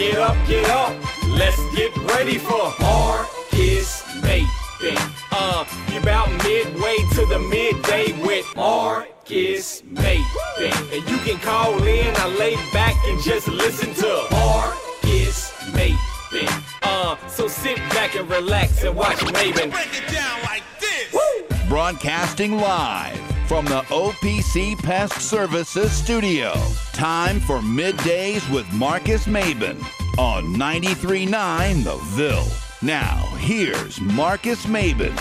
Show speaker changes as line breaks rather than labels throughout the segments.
get up, get up. Let's get ready for Marcus Maven. Uh, you about midway to the midday with Marcus Maven. And you can call in, I lay back and just listen to Marcus Maven. Uh, so sit back and relax and watch Maven. Break it down like this. Woo!
Broadcasting live from the OPC Pest Services studio. Time for middays with Marcus Maben on 93.9 The Ville. Now, here's Marcus Maben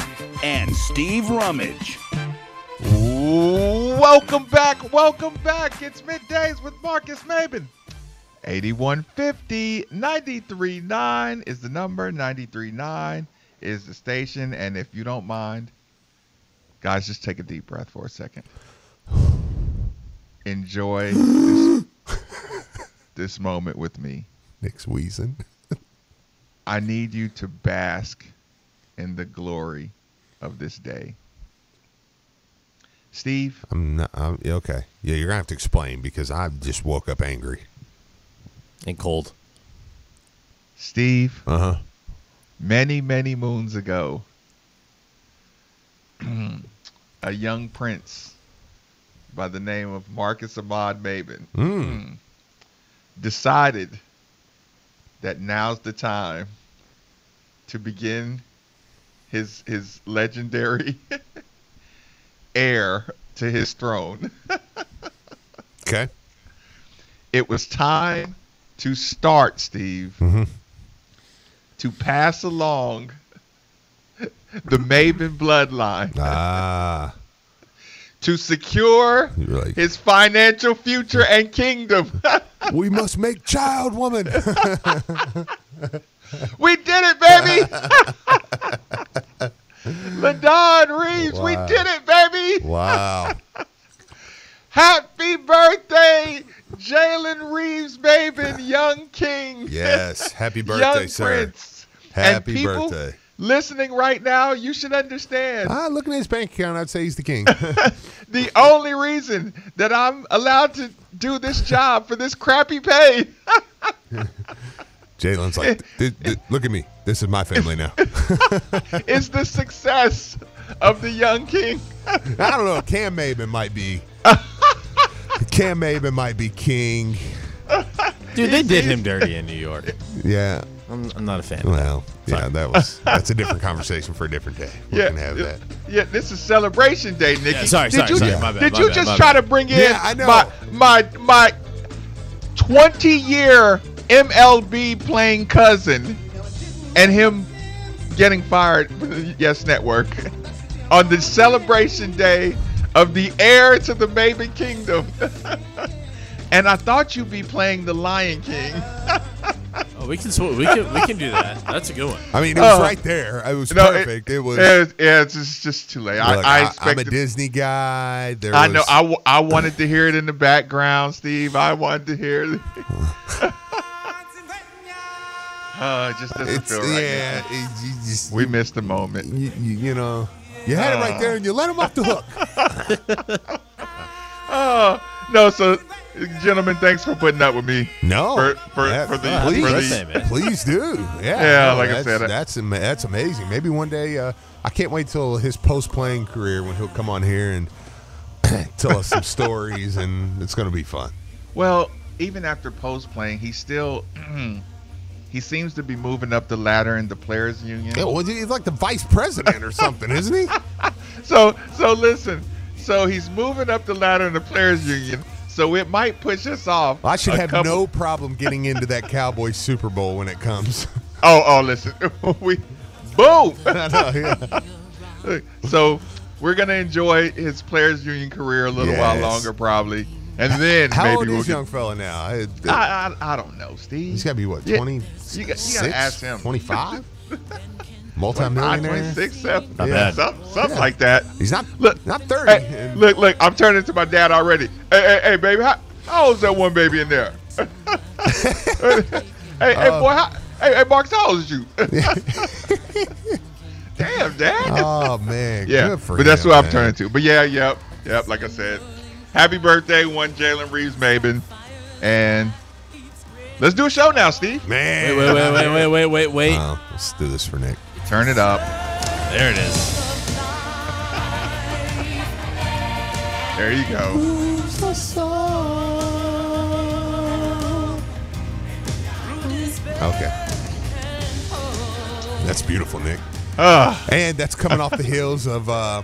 and Steve Rummage.
Welcome back, welcome back. It's middays with Marcus Maben. 8150 939 is the number, 939 is the station, and if you don't mind, Guys, just take a deep breath for a second. Enjoy this, this moment with me.
Nick's wheezing.
I need you to bask in the glory of this day. Steve?
I'm not. I'm, okay. Yeah, you're going to have to explain because I just woke up angry.
And cold.
Steve?
Uh huh.
Many, many moons ago, a young prince by the name of Marcus Ahmad Maben
Mm.
decided that now's the time to begin his his legendary heir to his throne.
Okay.
It was time to start, Steve,
Mhm.
to pass along the Maven bloodline
Ah.
to secure
like,
his financial future and kingdom.
we must make child woman.
we did it, baby! Ladon Reeves, we did it, baby!
wow.
Happy birthday, Jalen Reeves, baby, young king.
Yes. Happy birthday,
young
sir.
prince.
Happy
people
birthday.
Listening right now, you should understand.
Ah, looking at his bank account, I'd say he's the king.
the only reason that I'm allowed to do this job for this crappy pay
Jalen's like, "Th- th- look at me. This is my family now.
is the success of the young king.
I don't know. Cam Maben might be. Cam Maben might be king.
Dude, they did him dirty in New York.
Yeah.
I'm, I'm not a fan. of that.
Well, yeah, that was that's a different conversation for a different day. We can have that.
Yeah, this is celebration day, Nikki.
Yeah, sorry,
did
sorry,
you,
sorry. My bad,
Did
my
you
bad,
just try
bad.
to bring in
Yeah, I know.
my my my 20 year MLB playing cousin and him getting fired from the Yes Network on the celebration day of the heir to the baby Kingdom. and I thought you'd be playing the Lion King.
Oh, we can sw- we can we can do that. That's a good one.
I mean, it was
Oh.
right there. It was
No,
perfect. It, was.
Yeah, yeah, it's just, just too late.
look,
I, I
I, am a. Disney guy. There
I
was,
know. I, w- I wanted to hear it in the background, Steve. I wanted to hear it. uh, it just doesn't
It's
feel right.
yeah. it- you just
We missed the moment.
you, you, you know you had it right there and you let him off the hook.
Oh no! So, gentlemen, thanks for putting up with me.
No,
For- for-
Yeah,
for the-
please,
for
the-
please do. Yeah,
Yeah,
no,
like I said,
that's that's amazing. Maybe one day. Uh, I can't wait till his post playing career when he'll come on here and tell us some stories, and it's going to be fun.
Well, even after post playing, he still he seems to be moving up the ladder in the players union.
Yeah, well, he's like the vice president or something, isn't he?
So so listen. So he's moving up the ladder in the players union. So it might push us off.
I should have
couple-
no problem getting into that Cowboys Super Bowl when it comes.
Oh oh listen. we boom.
Know, yeah.
so we're gonna enjoy his players union career a little while longer probably, and then
How
maybe
old
we'll
is
get-
young fella now? I, uh,
I, I, I don't know, Steve.
he's got to be what,
Yeah,
20?
you got- you gotta ask him.
25?
25,
Multi-millionaire?
26, 7,
Not
Yeah.
bad.
something, something
Yeah.
like that.
He's not
Look,
not 30.
Hey, look, look, I'm turning to my dad already. Hey, hey, hey, baby, how, how old's that one baby in there? hey, hey,
Uh,
boy, how, hey, hey, Marcus, how old is you? Damn, dad.
oh, man.
yeah,
Good for
but that's
him,
what I'm turning to. But yeah, yep, yep. Like I said, happy birthday, one Jalen Reeves Maben, and let's do a show now, Steve.
Man.
Wait, wait, wait, wait, wait, wait, wait, wait.
Oh, let's do this for Nick.
Turn it up.
There it is.
There you go.
Okay. That's beautiful, Nick.
Ah,
And that's coming off the heels of uh,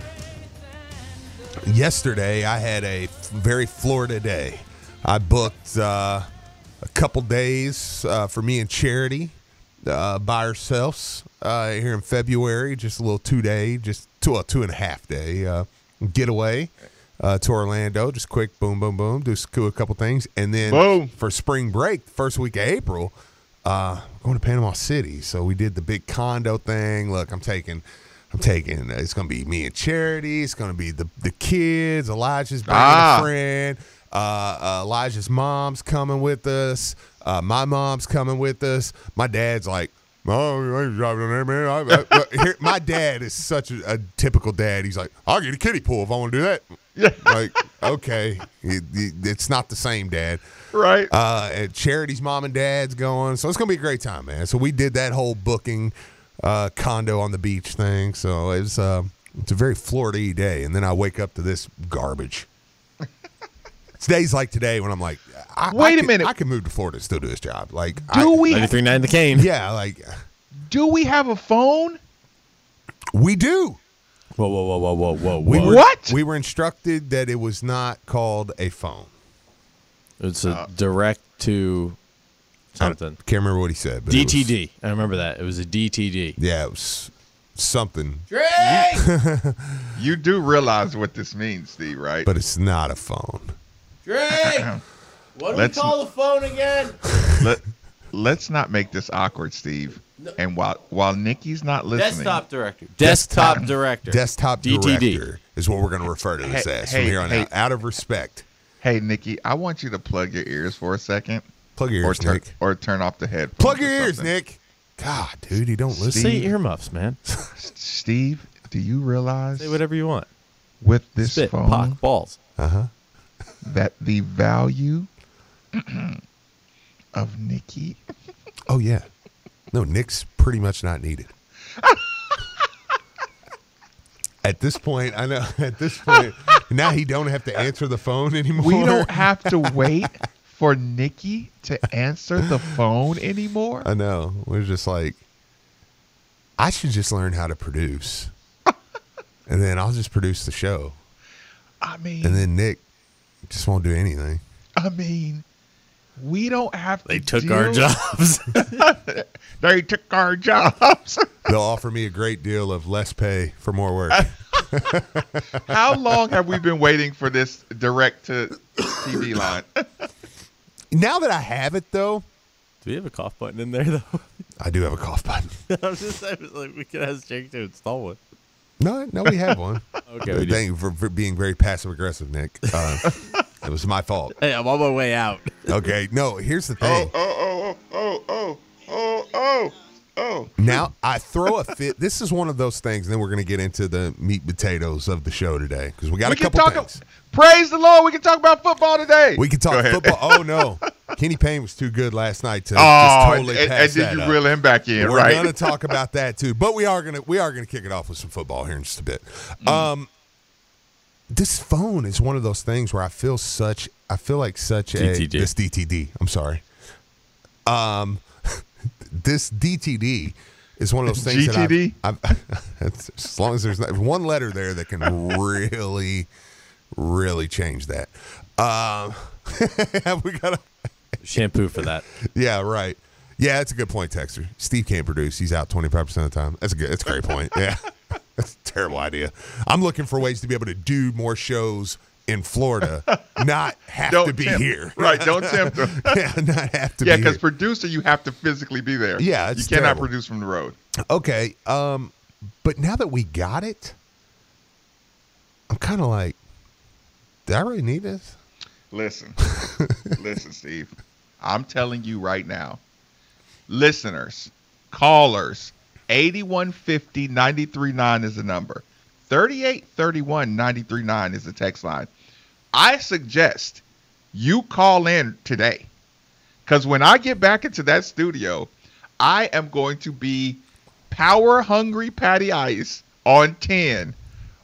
yesterday. I had a very Florida day. I booked uh, a couple days uh, for me and Charity uh, by ourselves uh, here in February. Just a little two day, just two a two and a half day uh, getaway uh, to Orlando. Just quick, boom, boom, boom. Do, a couple things, and then
Boom.
for spring break, first week of April, uh, going to Panama City. So we did the big condo thing. Look, I'm taking, I'm taking. It's going to be me and Charity. It's going to be the the kids. Elijah's bringing
Ah.
a friend. Uh, uh, Elijah's mom's coming with us. Uh, my mom's coming with us. My dad's like. Oh, I driving there, man. I, I, here, my dad is such a, a typical dad. He's like, I'll get a kiddie pool if I want to do that.
Yeah.
Like, okay, It- it- it's not the same, Dad.
right.
Uh, and Charity's mom and dad's going, so it's gonna be a great time, man. So we did that whole booking uh, condo on the beach thing. So it's uh, it's a very Florida day, and then I wake up to this garbage. It's days like today when I'm like, I,
Wait
I
a
could-
minute.
I can move to Florida and still do this job. Like,
do
I,
we
93.9 the cane.
Yeah, like
do we have a phone?
we do.
Whoa, whoa, whoa, whoa, whoa, whoa,
We were,
What?
We were instructed that it was not called a phone.
It's a uh, direct to something.
I Can't remember what he said. But it was-
DTD. I remember that. It was a DTD.
yeah, it was something,
You do realize what this means, Steve, right?
but it's not a phone.
Drake! What
do we Let's- call
the phone again?
Let, let's not make this awkward, Steve. And while while Nikki's not listening,
Desktop director. Desktop director.
Desktop
DTD.
director is what we're going to refer to this
Hey,
as
hey,
from here on
hey.
out. Out of respect,
hey Nikki, I want you to plug your ears for a second,
plug your
or
ears,
turn
Nick.
or turn off the headphones.
Plug your ears,
something.
Nick. God, dude, you don't listen.
Say earmuffs, man.
Steve, do you realize
Say whatever you want.
with this
Spit,
phone
pock, balls.
Uh huh.
That the value of Nikki
Oh yeah. No, Nick's pretty much not needed. At this point, I know. At this point, now he don't have to answer the phone anymore.
We don't have to wait for Nikki to answer the phone anymore.
I know. We're just like, I should just learn how to produce, and then I'll just produce the show,
I mean,
and then Nick just won't do anything.
I mean, we don't have to.
They took our jobs.
They took our jobs.
They'll offer me a great deal of less pay for more work.
How long have we been waiting for this direct to TV line?
now that I have it, though,
Do we have a cough button in there, though?
I do have a cough button.
I was just I was like, we could ask Jake to install one.
No, no, we have one.
Okay, we.
Thank you for, for being very passive aggressive, Nick. Uh, it was my fault.
Hey, I'm on my way out.
Okay, no. Here's the thing.
oh, oh, oh, oh, oh, oh, oh.
Now I throw a fit. This is one of those things. And then we're going to get into the meat potatoes of the show today because we got
We
a
can
couple
talk.
things.
Praise the Lord. We can talk about football today.
We can talk football. Oh no, Kenny Payne was too good last night to
Oh,
just totally
and,
pass
and did
that
you
up.
reel him back in?
We're
right.
going to talk about that too, but we are going to we are going to kick it off with some football here in just a bit.
Mm.
Um, this phone is one of those things where I feel such I feel like such a this DTD. I'm sorry. Um, this DTD is one of those things
GTD?
that I've, I've, as long as there's not, one letter there that can really, really change that. Um, have we got a
Shampoo for that.
yeah, right. Yeah, that's a good point, Texter. Steve can't produce. He's out 25% of the time. That's a good that's a great point. Yeah. That's a terrible idea. I'm looking for ways to be able to do more shows in Florida, not have
Don't
to be
tempt-
here.
Right, don't tempt them.
yeah, not have to be.
Yeah,
because
producer, you have to physically be there.
Yeah,
you cannot
terrible.
produce from the road.
Okay. Um, but now that we got it, I'm kind of like, do I really need this?
Listen, listen, Steve. I'm telling you right now, listeners, callers, 8150 939 is the number. 3831 939 is the text line. I suggest you call in today. Because when I get back into that studio, I am going to be power hungry Patty Ice on 10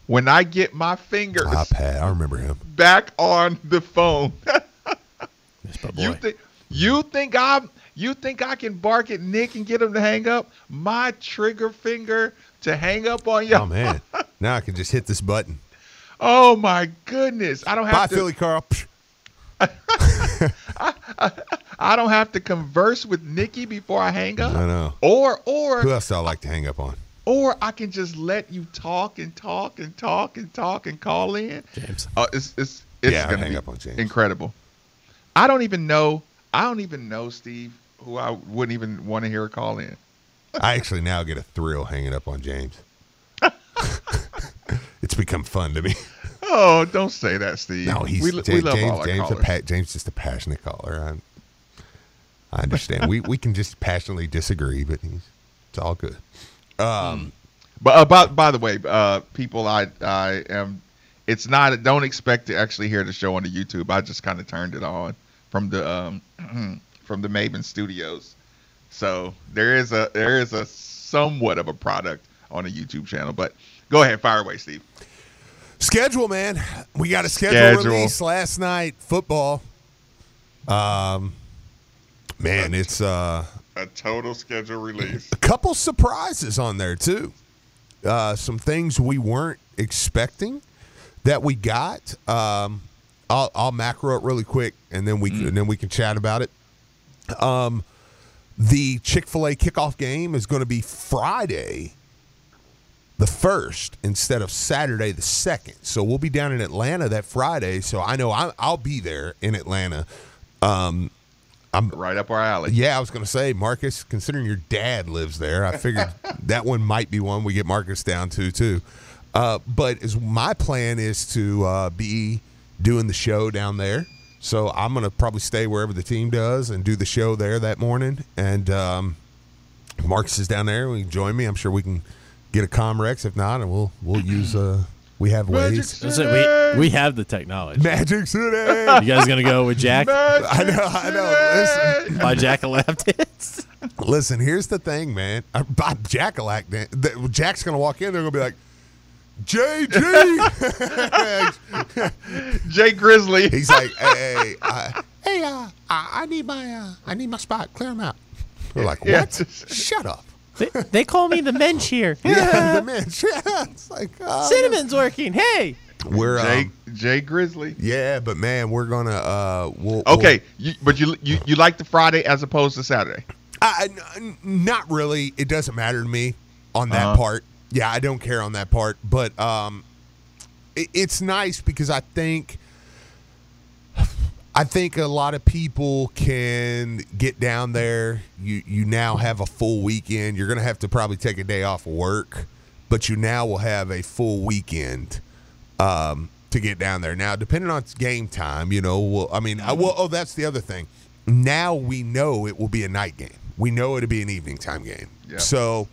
when I get my fingers
Pat, I remember him.
back on the phone.
Boy.
You think you think I'm you think I can bark at Nick and get him to hang up? My trigger finger to hang up on you.
Oh man, now I can just hit this button.
Oh my goodness. I don't have
Bye,
to
Philly Carl. Psh.
I don't have to converse with Nikki before I hang up.
I know.
Or or
Who else do I like to hang up on?
or I can just let you talk and talk and talk and talk and call in.
James.
Oh, it's it's it's
Yeah,
gonna
hang up on James.
incredible. I don't even know. I don't even know Steve, who I wouldn't even want to hear a call in.
I actually now get a thrill hanging up on James. it's become fun to me.
Oh, don't say that, Steve.
No, he's
we,
Ja-
we love
James. James, a pa- James just a passionate caller. I, I understand. we we can just passionately disagree, but he's it's all good. Um,
But about by, by the way, uh, people, I I am. It's not. Don't expect to actually hear the show on the YouTube. I just kind of turned it on from the um from the Maven Studios. So there is a there is a somewhat of a product on a YouTube channel. But go ahead, fire away, Steve.
schedule, man. We got a schedule,
Schedule.
release last night. Football. Um, man, it's uh.
A total schedule release.
a couple surprises on there too. Uh, some things we weren't expecting that we got. Um, I'll, I'll macro it really quick, and then we can, and then we can chat about it. Um, the Chick Fil A kickoff game is going to be Friday, the first, instead of Saturday the second. So we'll be down in Atlanta that Friday. So I know I, I'll be there in Atlanta.
I'm right up our alley.
Yeah, I was going to say, Marcus, considering your dad lives there, I figured that one might be one we get Marcus down to, too. Uh, but is my plan is to uh, be doing the show down there. So I'm going to probably stay wherever the team does and do the show there that morning. And um, Marcus is down there. We can join me. I'm sure we can get a Comrex. If not, and we'll we'll use uh we have ways.
Listen, we we have the technology.
Magic City.
You guys gonna go with Jack?
I know, I know. Listen,
By Jack and
Listen, here's the thing, man. Uh, Bob Jackalak, man. Jack's gonna walk in. They're gonna be like, JG.
Jay Grizzly.
He's like, hey, I, hey, uh, I, I need my, uh, I need my spot. Clear him out. We're like, what?
Yeah.
Shut up.
they, they call me the mensch here.
Yeah, the man. Yeah, it's like, uh,
Cinnamon's working. Hey.
we're,
Jay
um,
Jay Grizzly.
yeah, but man, we're gonna, uh, we'll,
Okay, you, but you, you you like the Friday as opposed to Saturday.
I, I- not really. It doesn't matter to me on that
Uh-huh.
part. Yeah, I don't care on that part. But um, it, it's nice because I think I think a lot of people can get down there. You you now have a full weekend. You're gonna have to probably take a day off of work, but you now will have a full weekend um, to get down there. Now, depending on game time, you know, well, I mean, I, well, oh, that's the other thing. Now we know it will be a night game. We know it'll be an evening time game.
Yeah.
So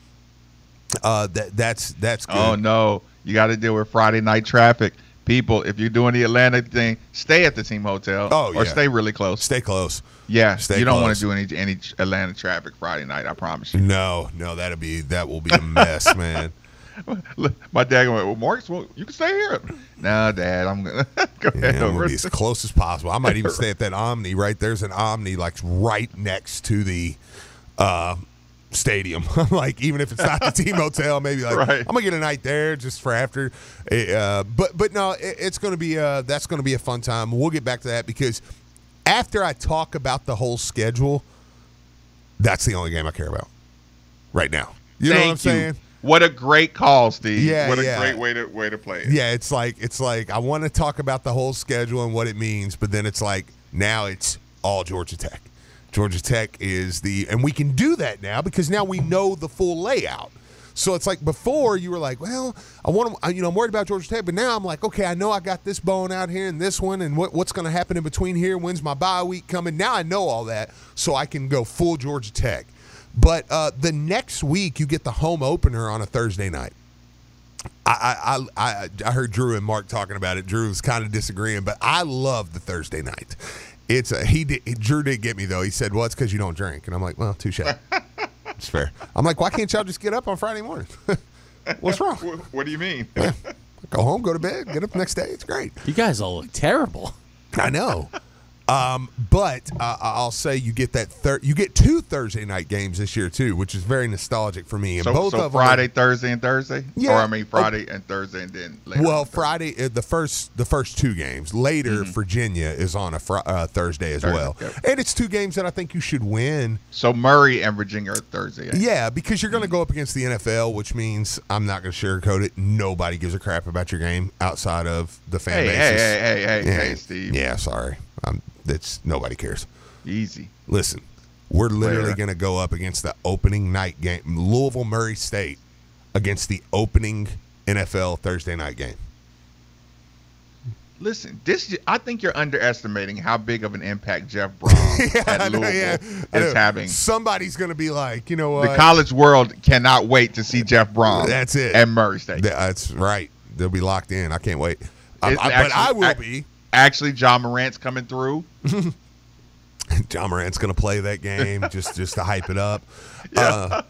uh, that that's that's good.
Oh no, you got to deal with Friday night traffic. People, if you're doing the Atlanta thing, stay at the team hotel
Oh,
or
yeah.
stay really close.
Stay close.
yeah,
stay
you don't want to do any any Atlanta traffic Friday night. I promise you.
No, no, that'll be that will be a mess, man.
My dad went, well, Marcus, well, you can stay here. No, Dad, I'm gonna go
Yeah,
ahead
I'm gonna be as close as possible. I might even stay at that Omni right there's an Omni like right next to the uh, stadium. like even if it's not the team hotel, maybe like
Right.
I'm gonna get a night there just for after. Uh, but but no, it, it's gonna be uh that's gonna be a fun time. We'll get back to that because after I talk about the whole schedule, that's the only game I care about right now. You know what I'm
you.
saying?
What a great call, Steve.
Yeah,
What a
yeah.
great way to way to play it.
Yeah, it's like it's like I want to talk about the whole schedule and what it means, but then it's like now it's all Georgia Tech. Georgia Tech is the and we can do that now because now we know the full layout. So it's like before you were like, well, I want to, you know, I'm worried about Georgia Tech, but now I'm like, okay, I know I got this bone out here and this one, and what, what's going to happen in between here? When's my bye week coming? Now I know all that, so I can go full Georgia Tech. But uh, the next week you get the home opener on a Thursday night. I, I, I, I heard Drew and Mark talking about it. Drew was kind of disagreeing, but I love the Thursday night. It's a, he did, Drew did get me though. He said, "Well, it's because you don't drink," and I'm like, "Well, touche. it's fair." I'm like, "Why can't y'all just get up on Friday morning? What's wrong?
What do you mean?
Go home, go to bed, get up the next day. It's great."
You guys all look terrible.
I know. Um, but uh, I'll say you get that third, you get two Thursday night games this year too, which is very nostalgic for me. And
So,
both
so
of them
Friday, Thursday, and Thursday.
Yeah.
Or I mean Friday and Thursday, and then later.
Well, Friday uh, the first the first two games. Later, Virginia is on a fr- uh, Thursday as
Thursday,
well,
yep.
and it's two games that I think you should win.
So Murray and Virginia are Thursday.
Yeah, because you're going to go up against the NFL, which means I'm not going to sugarcoat it. Nobody gives a crap about your game outside of the fan
Hey,
bases.
hey, hey, hey, hey,
yeah,
hey, Steve.
Yeah, sorry. Um, that's nobody cares.
Easy.
Listen, we're literally going to go up against the opening night game, Louisville Murray State, against the opening NFL Thursday night game.
Listen, this I think you're underestimating how big of an impact Jeff Brohm
I
at
know,
Louisville
yeah, I
is
know.
having.
Somebody's going to be like, you know what?
The college world cannot wait to see Jeff Brohm.
That's it.
At Murray State.
That's right. They'll be locked in. I can't wait. I- I- but I will
ac-
be.
Actually, Ja Morant's coming through.
Ja Morant's going to play that game just just to hype it up. Uh,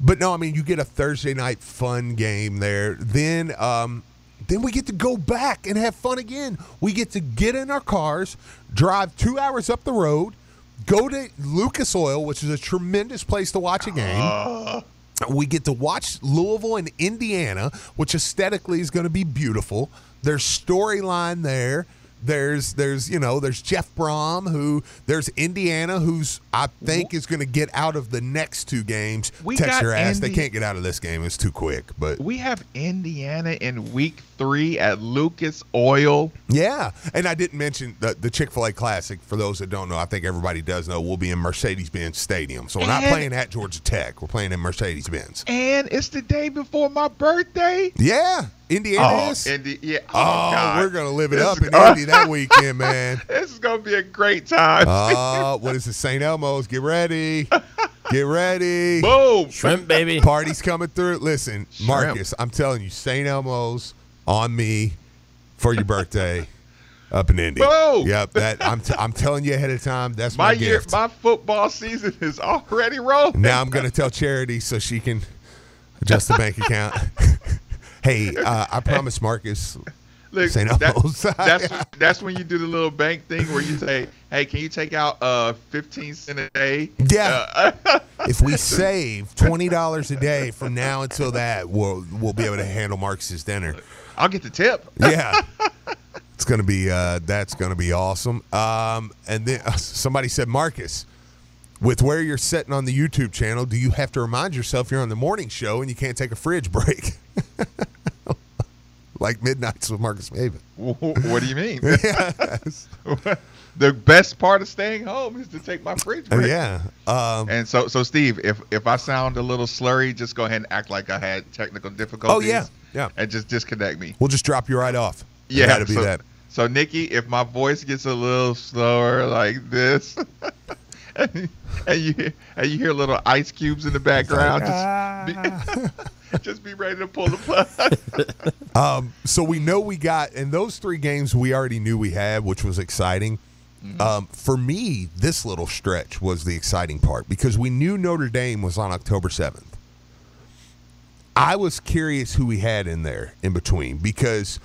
but no, I mean you get a Thursday night fun game there. Then um, then we get to go back and have fun again. We get to get in our cars, drive two hours up the road, go to Lucas Oil, which is a tremendous place to watch a game. We get to watch Louisville and Indiana, which aesthetically is going to be beautiful. There's storyline there. There's there's you know there's Jeff Brohm who there's Indiana who's I think is going to get out of the next two games.
We
Text
got
your ass. They can't get out of this game. It's too quick. But
We have Indiana in week three at Lucas Oil.
yeah, and I didn't mention the the Chick Fil A Classic. For those that don't know, I think everybody does know. We'll be in Mercedes Benz Stadium, so we're not playing at Georgia Tech. We're playing in Mercedes Benz.
And it's the day before my birthday.
Yeah, Indiana
Oh,
is.
Indi- yeah.
Oh,
God.
we're gonna live it
This
up
is-
in Indy that weekend, man.
This is gonna be a great time.
Uh, what is it? St. Elmo's. Get ready. Get ready.
Boom.
Shrimp, baby.
Party's coming through. Listen, Marcus, I'm telling you, St. Elmo's on me for your birthday up in Indy.
Boom.
Yep. That I'm t- I'm telling you ahead of time. That's my,
My year,
gift.
my football season is already rolling.
now I'm gonna tell Charity so she can adjust the bank account. hey, uh, I promise Marcus.
Look, that- that's that's when you do the little bank thing where you say, "Hey, can you take out uh 15 cent a day?"
Yeah.
Uh,
if we save twenty dollars a day from now until that, we'll we'll be able to handle Marcus's dinner.
I'll get the tip.
Yeah, it's gonna be uh, that's gonna be awesome. Um, and then uh, somebody said, Marcus, with where you're sitting on the YouTube channel, do you have to remind yourself you're on the morning show and you can't take a fridge break? like midnights with Marcus Maven.
What do you mean? the best part of staying home is to take my fridge break.
Yeah. Um,
And so, so Steve, if if I sound a little slurry, just go ahead and act like I had technical difficulties.
Oh, yeah. Yeah.
And just disconnect me.
we'll just drop you right off.
Yeah,
to be
so,
that.
So, Nikki, if my voice gets a little slower like this, and, you hear, and you hear little ice cubes in the background, just, be, just be ready to pull the plug.
Um, so we know we got, in those three games we already knew we had, which was exciting. Um, for me, this little stretch was the exciting part because we knew Notre Dame was on October 7th. I was curious who we had in there in between because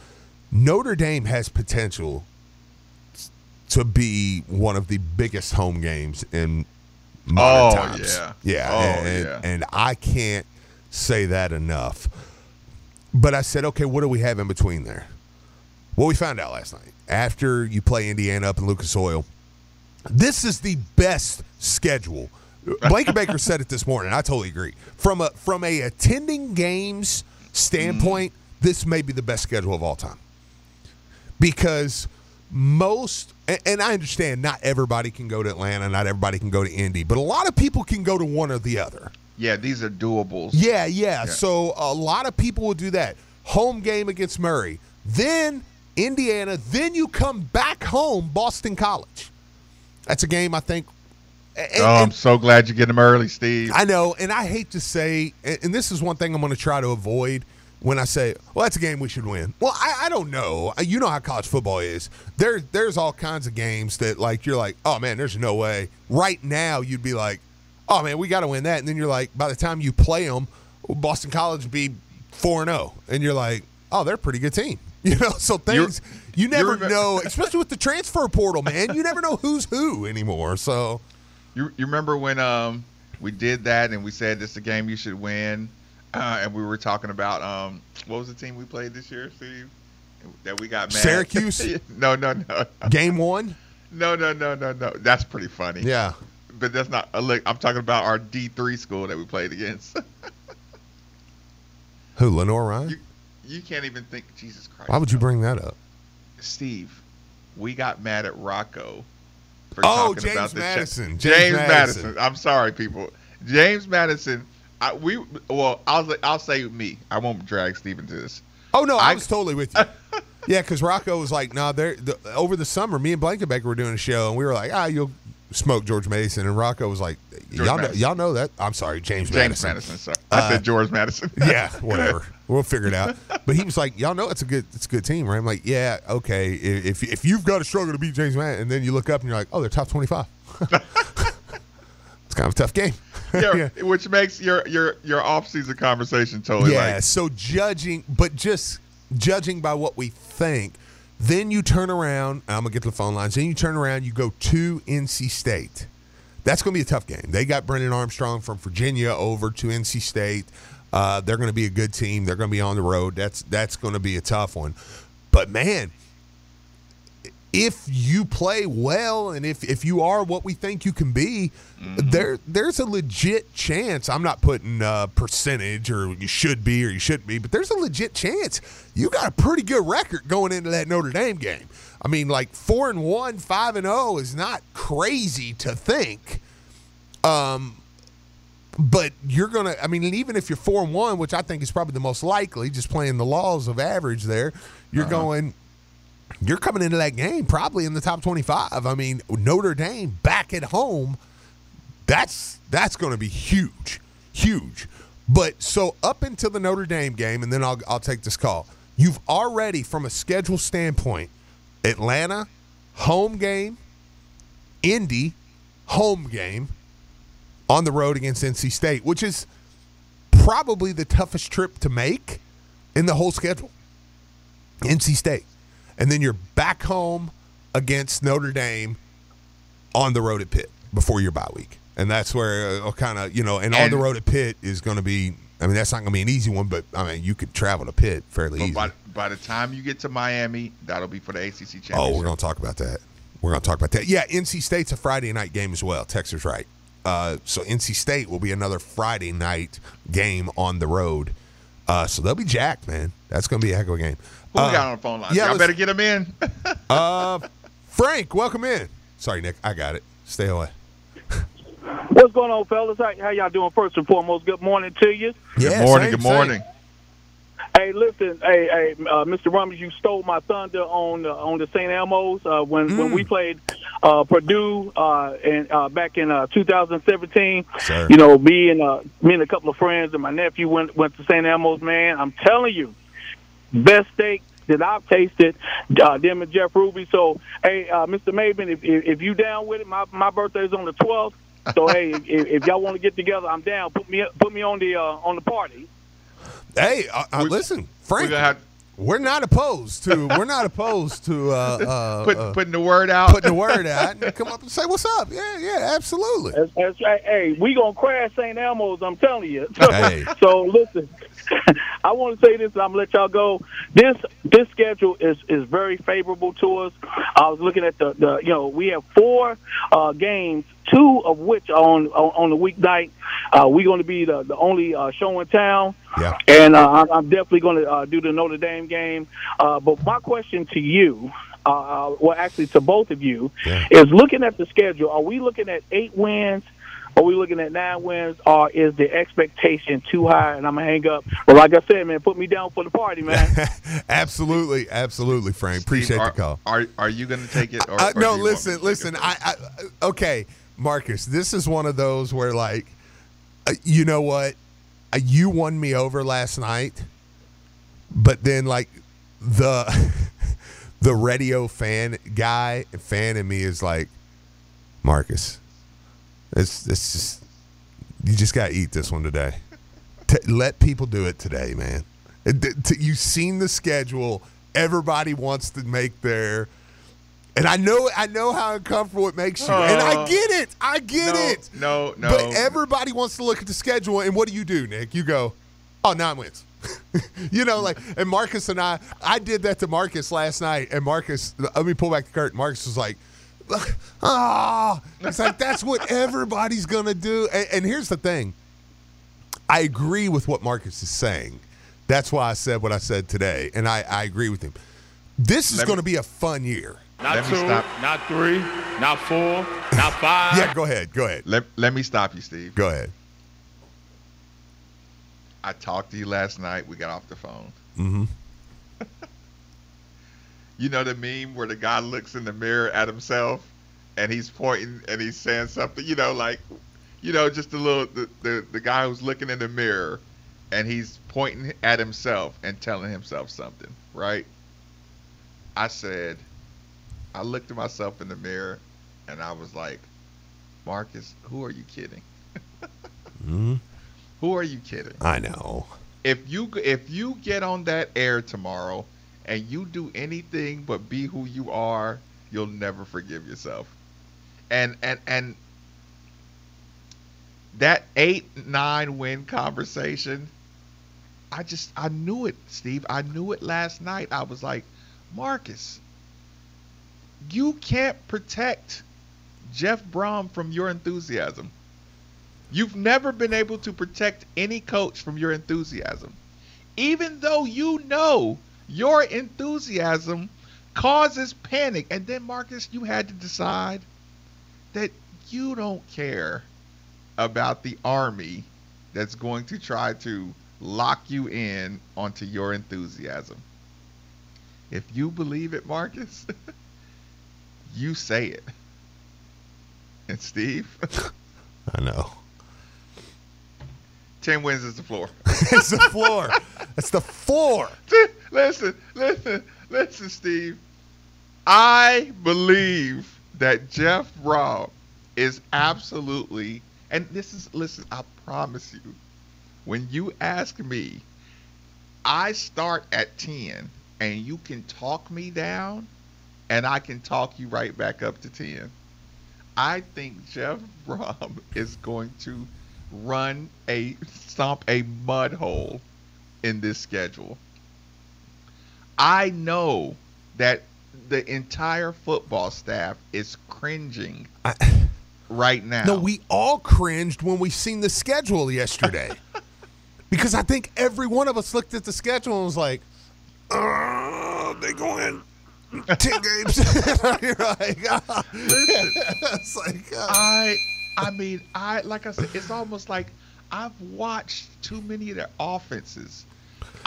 Notre Dame has potential to be one of the biggest home games in modern
Oh,
times.
yeah.
yeah,
Oh,
and,
yeah.
and I can't say that enough. But I said, okay, what do we have in between there? Well, we found out last night after you play Indiana up in Lucas Oil. This is the best schedule. Blake Baker said it this morning. I totally agree. From a from a attending games standpoint, mm-hmm. this may be the best schedule of all time because most and, and I understand not everybody can go to Atlanta, not everybody can go to Indy, but a lot of people can go to one or the other.
Yeah, these are doables.
Yeah, yeah. So a lot of people will do that. Home game against Murray, then Indiana, then you come back home, Boston College. That's a game I think. and-
Oh, I'm
and-
so glad you get them early, Steve.
I know, and I hate to say, and this is one thing I'm going to try to avoid when I say, "Well, that's a game we should win." Well, I, I don't know. You know how college football is. There, there's all kinds of games that like you're like, "Oh man, there's no way." Right now, you'd be like, "Oh man, we got to win that," and then you're like, by the time you play them, Boston College would be four and zero, and you're like, "Oh, they're a pretty good team." You know, so things you never know, especially with the transfer portal, man. You never know who's who anymore. So.
You, you remember when um we did that and we said this is a game you should win, uh, and we were talking about um what was the team we played this year, Steve? That we got mad.
Syracuse?
no, no, no,
Game one,
no, no, no, no, no. That's pretty funny.
yeah.
but that's not. Uh, look, I'm talking about our D3 school that we played against.
Who, Lenoir-Rhyne?
you, you can't even think. Jesus Christ.
Why would you bring that up?
Steve? We got mad at Rocco. For
Oh,
talking
James
about the cha-
Madison.
James,
James
Madison.
Madison.
I'm sorry, people. James Madison. I, we well, I'll I'll say me. I won't drag Steve into this.
Oh no, I,
I-
was totally with you. yeah, because Rocco was like, "No, nah, they're the, over the summer. Me and Blankenbecker were doing a show, and we were like, ah, you'll smoke George Mason." And Rocco was like, "Y'all know, y'all know that? I'm sorry, James,
James
Madison.
Madison. sorry. I
Uh,
said George Madison.
yeah, whatever. We'll figure it out. But he was like, "Y'all know it's a good, it's a good team, right?" I'm like, "Yeah, okay. If if, if you've got to struggle to beat James Madison, and then you look up and you're like, oh, they're top 25. Kind of a tough game.
yeah, which makes your your your off season conversation totally
Yeah.
like
so judging, but just judging by what we think, then you turn around. I'm gonna get to the phone lines. Then you turn around. You go to NC State. That's gonna be a tough game. They got Brennan Armstrong from Virginia over to NC State. Uh, they're gonna be a good team. They're gonna be on the road. That's that's gonna be a tough one. But man, if you play well and if, if you are what we think you can be, there there's a legit chance. I'm not putting uh, percentage or you should be or you shouldn't be, but there's a legit chance you got a pretty good record going into that Notre Dame game. I mean, like four and one, five and zero is not crazy to think. Um, but you're gonna. I mean, even if you're four and one, which I think is probably the most likely, just playing the laws of average, there, you're going you're coming into that game probably in the top 25. I mean, Notre Dame back at home, that's that's going to be huge, huge. But so up until the Notre Dame game, and then I'll I'll take this call. You've already, from a schedule standpoint, Atlanta home game, Indy home game, on the road against NC State, which is probably the toughest trip to make in the whole schedule. NC State. And then you're back home against Notre Dame on the road at Pitt before your bye week. And that's where uh, kind of, you know, and, on the road at Pitt is going to be, I mean, that's not going to be an easy one, but I mean, you could travel to Pitt fairly easy.
by, by the time you get to Miami, that'll be for the ACC championship.
Oh, we're going to talk about that. We're going to talk about that. Yeah, NC State's a Friday night game as well. Texas right. Uh, so NC State will be another Friday night game on the road. Uh, so they'll be jacked, man. That's going to be a heck of a game.
Who
Uh,
we got on the phone line?
yeah,
Y'all better get him in.
Uh, Frank, welcome in. Sorry, Nick. I got it. Stay away.
What's going on, fellas? How, how y'all doing? First and foremost, good morning to you.
Yeah,
good morning.
same,
good morning.
Hey, listen, hey, hey, uh, Mr. Rummage, you stole my thunder on uh, on the St. Elmo's uh, when when we played uh, Purdue uh, and uh, back in uh, 2017.
Sir.
You know, me and uh, me and a couple of friends and my nephew went went to St. Elmo's. Man, I'm telling you, best steak that I've tasted. Uh, them and Jeff Ruby. So, hey, uh, Mr. Maben, if, if if you down with it, my my birthday is on the 12th. So, hey, if, if y'all want to get together, I'm down. Put me put me on the uh, on the party.
Hey, uh, uh,
We-
listen,
We're
Frank.
have
we're not opposed to we're not opposed to uh, uh,
Put,
uh,
putting the word out.
putting the word out and come up and say what's up. Yeah, yeah, absolutely.
That's, that's right. Hey, we gonna crash St. Elmo's. I'm telling you.
Hey.
so listen, I want to say this. and I'm gonna let y'all go. This this schedule is is very favorable to us. I was looking at the the you know we have four uh, games, two of which are on on, on the weeknight. Uh, we're going to be the the only uh, show in town.
Yeah.
And uh, I'm, I'm definitely going to uh, do the Notre Dame game. Uh, but my question to you, well, actually to both of you,
Yeah.
is looking at the schedule. Are we looking at eight wins? Are we looking at nine wins? Or is the expectation too high? And I'm gonna hang up. Well, like I said, man, put me down for the party, man.
absolutely, absolutely, Frank.
Steve,
Appreciate
are,
the call.
Are are you going to take it? Or,
Uh,
or
no,
do you want me
listen, listen. I, I okay, Marcus. This is one of those where, like, uh, you know what? Uh, you won me over last night, but then like the the radio fan guy fan in me is like, Marcus, it's it's just you just got to eat this one today. T- let people do it today, man. Th- t- You've seen the schedule. Everybody wants to make their and I know I know how uncomfortable it makes you. and I
Oh.
get it. I get
no,
it.
No, no.
But everybody wants to look at the schedule and what do you do, Nick? You go, "Oh, nine wins." you know, like and Marcus and I I did that to Marcus last night and Marcus let me pull back the curtain. Marcus was like, "Ah." it's like that's what everybody's going to do. And, and here's the thing. I agree with what Marcus is saying. That's why I said what I said today, and I, I agree with him. This is going to be a fun year.
Not
Let
two,
stop.
not three, not four, not five.
Yeah, go ahead. Go ahead.
let, let me stop you, Steve.
Go ahead.
I talked to you last night. We got off the phone.
Mm-hmm.
You know the meme where the guy looks in the mirror at himself and he's pointing and he's saying something, you know, like, you know, just a little, the, the, the guy who's looking in the mirror and he's pointing at himself and telling himself something, right? I said, I looked at myself in the mirror and I was like, Marcus, who are you kidding?
Mm-hmm.
Who are you kidding?
I know.
if you if you get on that air tomorrow and you do anything but be who you are, you'll never forgive yourself. And and and that eight nine win conversation, I just I knew it, Steve. I knew it last night. I was like, Marcus, you can't protect Jeff Brohm from your enthusiasm. You've never been able to protect any coach from your enthusiasm. Even though you know your enthusiasm causes panic. And then, Marcus, you had to decide that you don't care about the army that's going to try to lock you in onto your enthusiasm. If you believe it, Marcus, you say it. And Steve,
I know.
10 wins is the floor.
it's the floor. It's the floor.
Listen, listen, listen, Steve. I believe that Jeff Brohm is absolutely, and this is, listen, I promise you, when you ask me, I start at 10 and you can talk me down and I can talk you right back up to 10. I think Jeff Brohm is going to run a stomp a mud hole in this schedule. I know that the entire football staff is cringing
I,
right now.
no, we all cringed when we seen the schedule yesterday. because I think every one of us looked at the schedule and was like, oh, they going 10 games. You're like, ah. it's like, ah.
I I mean, I like I said, it's almost like I've watched too many of their offenses.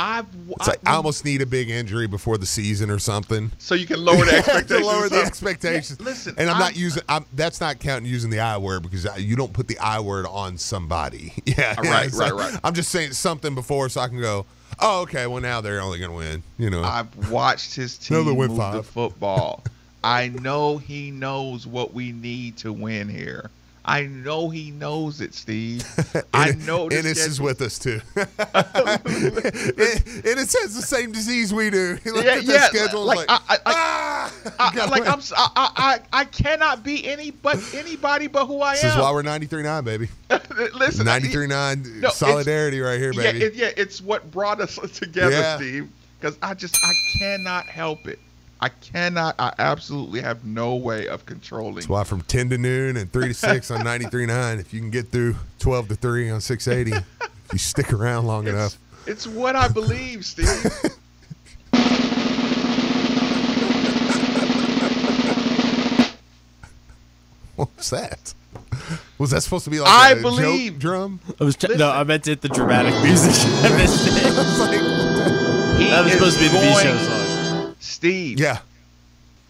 I've wa-
It's like I almost need a big injury before the season or something.
so you can lower the
to
expectations.
lower the expectations.
Yeah, listen,
and I'm, not
I'm-
using. I'm, that's not counting using the I word because I, you don't put the I word on somebody. Yeah,
Right,
yeah, it's
right, right.
I'm just saying something before so I can go. Oh, okay. Well, now they're only going to win. You know.
I've watched his team
they'll win
move
five.
the football. I know he knows what we need to win here. I know he knows it, Steve. I know.
Ennis is with us too. En- Ennis has the same disease we do.
Yeah,
at the
yeah,
schedule
like, I-
like,
I- I-
ah!
I,
Gotta
like
win.
I'm, I, I, I- I cannot be any but anybody but who I
This
am.
This is why we're 93.9, baby.
Listen,
93.9
No,
solidarity right here, baby.
Yeah, it, yeah, it's what brought us together,
Yeah.
Steve. Because I just I cannot help it. I cannot. I absolutely have no way of controlling.
That's why from 10 to noon and 3 to 6 on 93.9, if you can get through 12 to 3 on 680, if you stick around long
It's,
enough.
it's what I believe, Steve.
What was that? Was that supposed to be like
I
a joke
believe-
drum?
I was tr- no, I meant to hit the dramatic music. I missed it.
It's like-
That was supposed to be the V
going-
show song.
Steve.
yeah.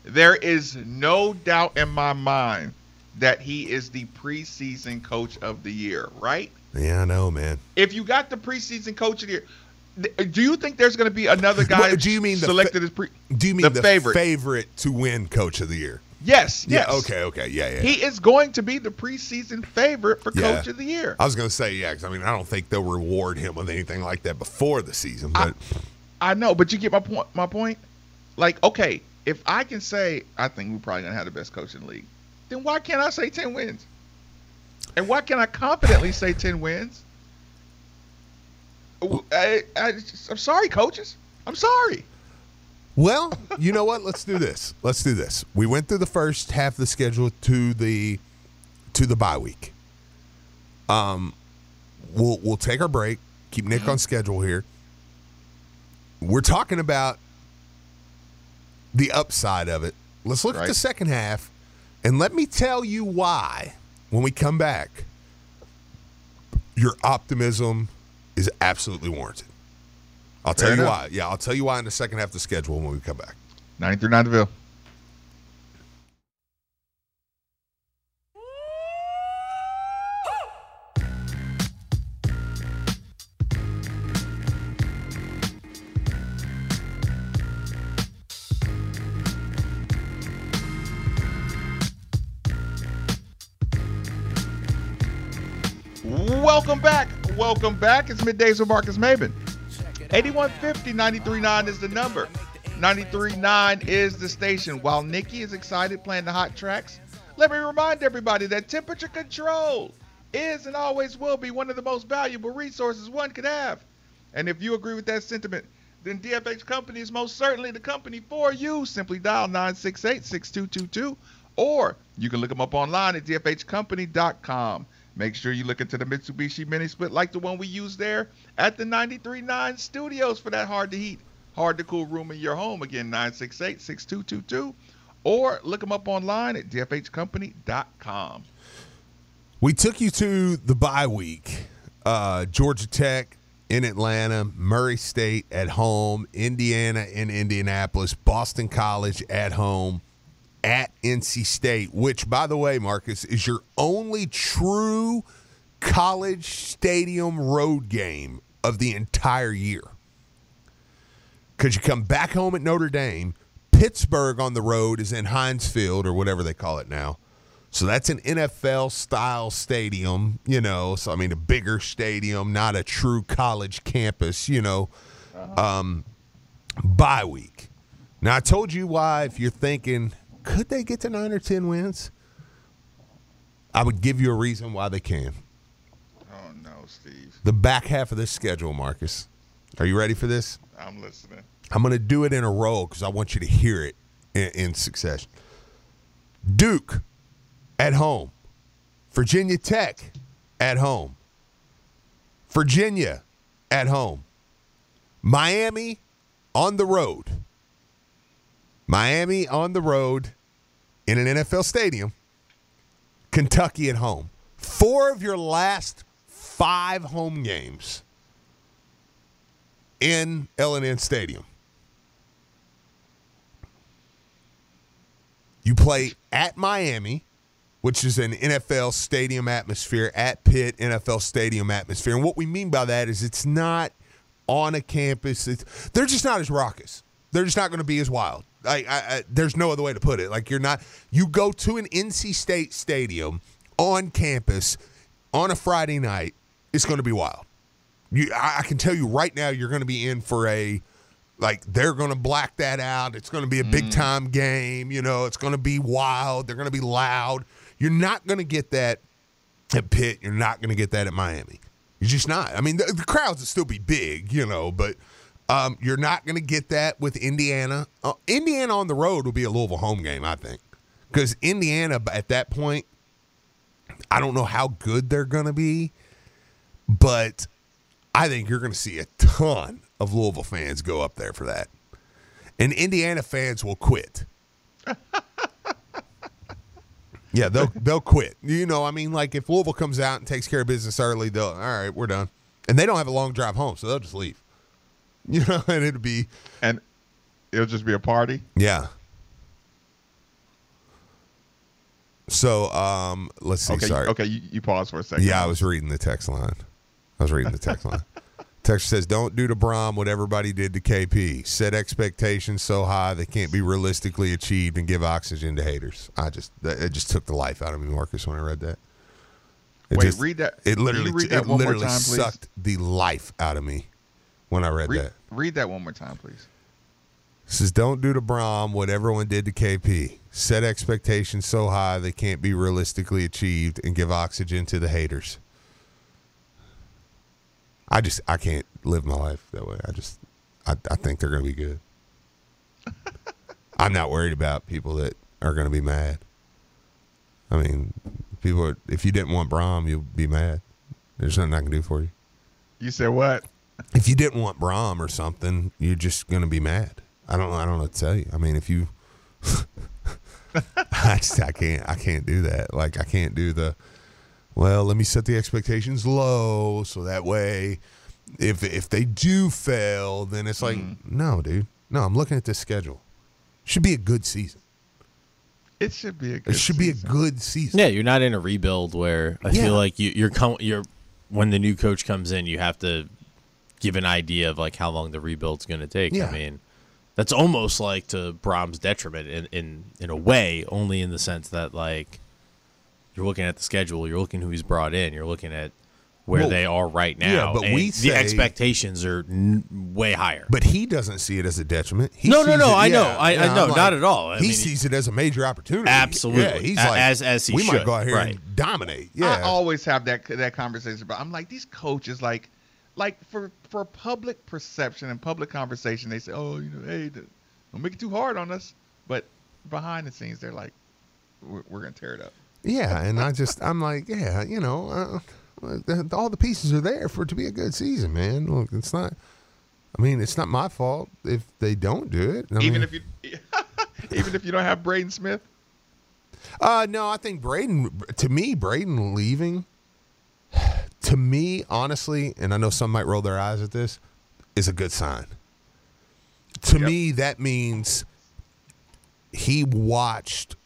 There is no doubt in my mind that he is the preseason coach of the year, right?
Yeah, I know, man.
If you got the preseason coach of the year, do you think there's going to be another guy
do you mean
selected
fa-
as pre?
Do you mean
The
the,
favorite.
favorite to win coach of the year?
Yes, yes.
Yeah, okay, okay. Yeah, yeah.
He is going to be the preseason favorite for
Yeah.
coach of the year.
I was going to say, yeah, because I mean, I don't think they'll reward him with anything like that before the season. But
I know, but you get my point. My point. Like, okay, if I can say I think we're probably gonna have the best coach in the league, then why can't I say ten wins? And why can't I confidently say ten wins? I, I, I'm sorry, coaches. I'm sorry.
Well, you know what? Let's do this. Let's do this. We went through the first half of the schedule to the to the bye week. Um, we'll we'll take our break. Keep Nick on schedule here. We're talking about the upside of it. Let's look at the second half, and let me tell you why. When we come back, your optimism is absolutely warranted. I'll tell
Fair
you
enough.
why. Yeah, I'll tell you why in the second half of the schedule when we come back.
93 Nineville. Welcome back. Welcome back. It's middays with Marcus Maben. 8150 939 is the number. 939 is the station. While Nikki is excited playing the hot tracks, let me remind everybody that temperature control is and always will be one of the most valuable resources one could have. And if you agree with that sentiment, then DFH Company is most certainly the company for you. Simply dial 968 6222 or you can look them up online at dfhcompany.com. Make sure you look into the Mitsubishi Mini Split like the one we use there at the 93.9 studios for that hard to heat, hard to cool room in your home. Again, 968 6222 or look them up online at dfhcompany.com.
We took you to the bye week. Uh, Georgia Tech in Atlanta, Murray State at home, Indiana in Indianapolis, Boston College at home, at NC State, which, by the way, Marcus, is your only true college stadium road game of the entire year. Because you come back home at Notre Dame, Pittsburgh on the road is in Heinz Field or whatever they call it now. So that's an NFL style stadium, you know. So I mean, a bigger stadium, not a true college campus, you know. Um, bye week. Now I told you why. If you're thinking, could they get to nine or ten wins? I would give you a reason why they can.
Oh, no, Steve.
The back half of this schedule, Marcus. Are you ready for this?
I'm listening.
I'm going to do it in a row because I want you to hear it in, in succession. Duke at home. Virginia Tech at home. Virginia at home. Miami on the road. Miami on the road in an NFL stadium. Kentucky at home. Four of your last five home games in L&N Stadium. You play at Miami, which is an NFL stadium atmosphere, at Pitt, NFL stadium atmosphere. And what we mean by that is it's not on a campus. It's, they're just not as raucous. They're just not going to be as wild. Like I, I, there's no other way to put it. Like you're not. You go to an NC State stadium on campus on a Friday night, it's going to be wild. You, I, I can tell you right now, you're going to be in for a like they're going to black that out. It's going to be a big mm. time game. You know, it's going to be wild. They're going to be loud. You're not going to get that at Pitt. You're not going to get that at Miami. You're just not. I mean, the, the crowds will still be big, you know, but um, you're not going to get that with Indiana. Uh, Indiana on the road will be a Louisville home game, I think, because Indiana at that point, I don't know how good they're going to be, but I think you're going to see a ton of Louisville fans go up there for that, and Indiana fans will quit. Yeah, they'll they'll quit. You know, I mean, like if Louisville comes out and takes care of business early, they'll all right, we're done, and they don't have a long drive home, so they'll just leave. You know, and it'd be
and it'll just be a party.
yeah. So, um, let's see.
Okay,
sorry.
okay, you, you pause for a second.
Yeah, I was reading the text line. I was reading the text line. Text says, "Don't do to Brohm what everybody did to KP. Set expectations so high they can't be realistically achieved, and give oxygen to haters." I just it just took the life out of me, Marcus, when I read that. It
Wait,
just-
read that.
It literally, it literally
time,
sucked the life out of me when I read
Read,
that.
read that one more time, please.
It says, "Don't do to Brohm what everyone did to KP. Set expectations so high they can't be realistically achieved, and give oxygen to the haters." I just I can't live my life that way. I just I, I think they're going to be good. I'm not worried about people that are going to be mad. I mean, people. Are, if you didn't want Brohm, you'll be mad. There's nothing I can do for you.
You said what?
If you didn't want Brohm or something, you're just going to be mad. I don't. I don't know what to tell you. I mean, if you, I just I can't. I can't do that. Like I can't do the. Well, let me set the expectations low so that way, if if they do fail, then it's like mm. no, dude. No, I'm looking at this schedule. Should be a good season.
It should be a good
It should
season.
be a good season.
Yeah, you're not in a rebuild where I
Yeah.
feel like you, you're com- you're when the new coach comes in, you have to give an idea of like how long the rebuild's going to take.
Yeah.
I mean, that's almost like to Brohm's detriment in, in in a way, only in the sense that like you're looking at the schedule, you're looking who he's brought in, you're looking at where
Well,
they are right now.
yeah, but
and
we
the expectations are n- way higher.
But he doesn't see it as a detriment. He
No, no,
sees
no,
it-
I know.
yeah,
I- I
yeah,
know,
I'm
not at all. I
he
mean,
sees it as a major opportunity.
Absolutely.
Yeah, he's
A-
like,
as- as he
we might go out here
right.
and dominate.
I
Yeah,
always have that that conversation, but I'm like these coaches, like, like for for public perception and public conversation, they say, oh, you know, hey, don't make it too hard on us. But behind the scenes, they're like, we're, we're gonna tear it up.
yeah, and I just, I'm like, yeah, you know, uh, all the pieces are there for it to be a good season, man. Look, it's not. I mean, it's not my fault if they don't do it. I
even
mean,
if you, even if you don't have Braden Smith.
Uh, no, I think Braden. To me, Braden leaving. To me, honestly, and I know some might roll their eyes at this, is a good sign. To
Yep.
me, that means he watched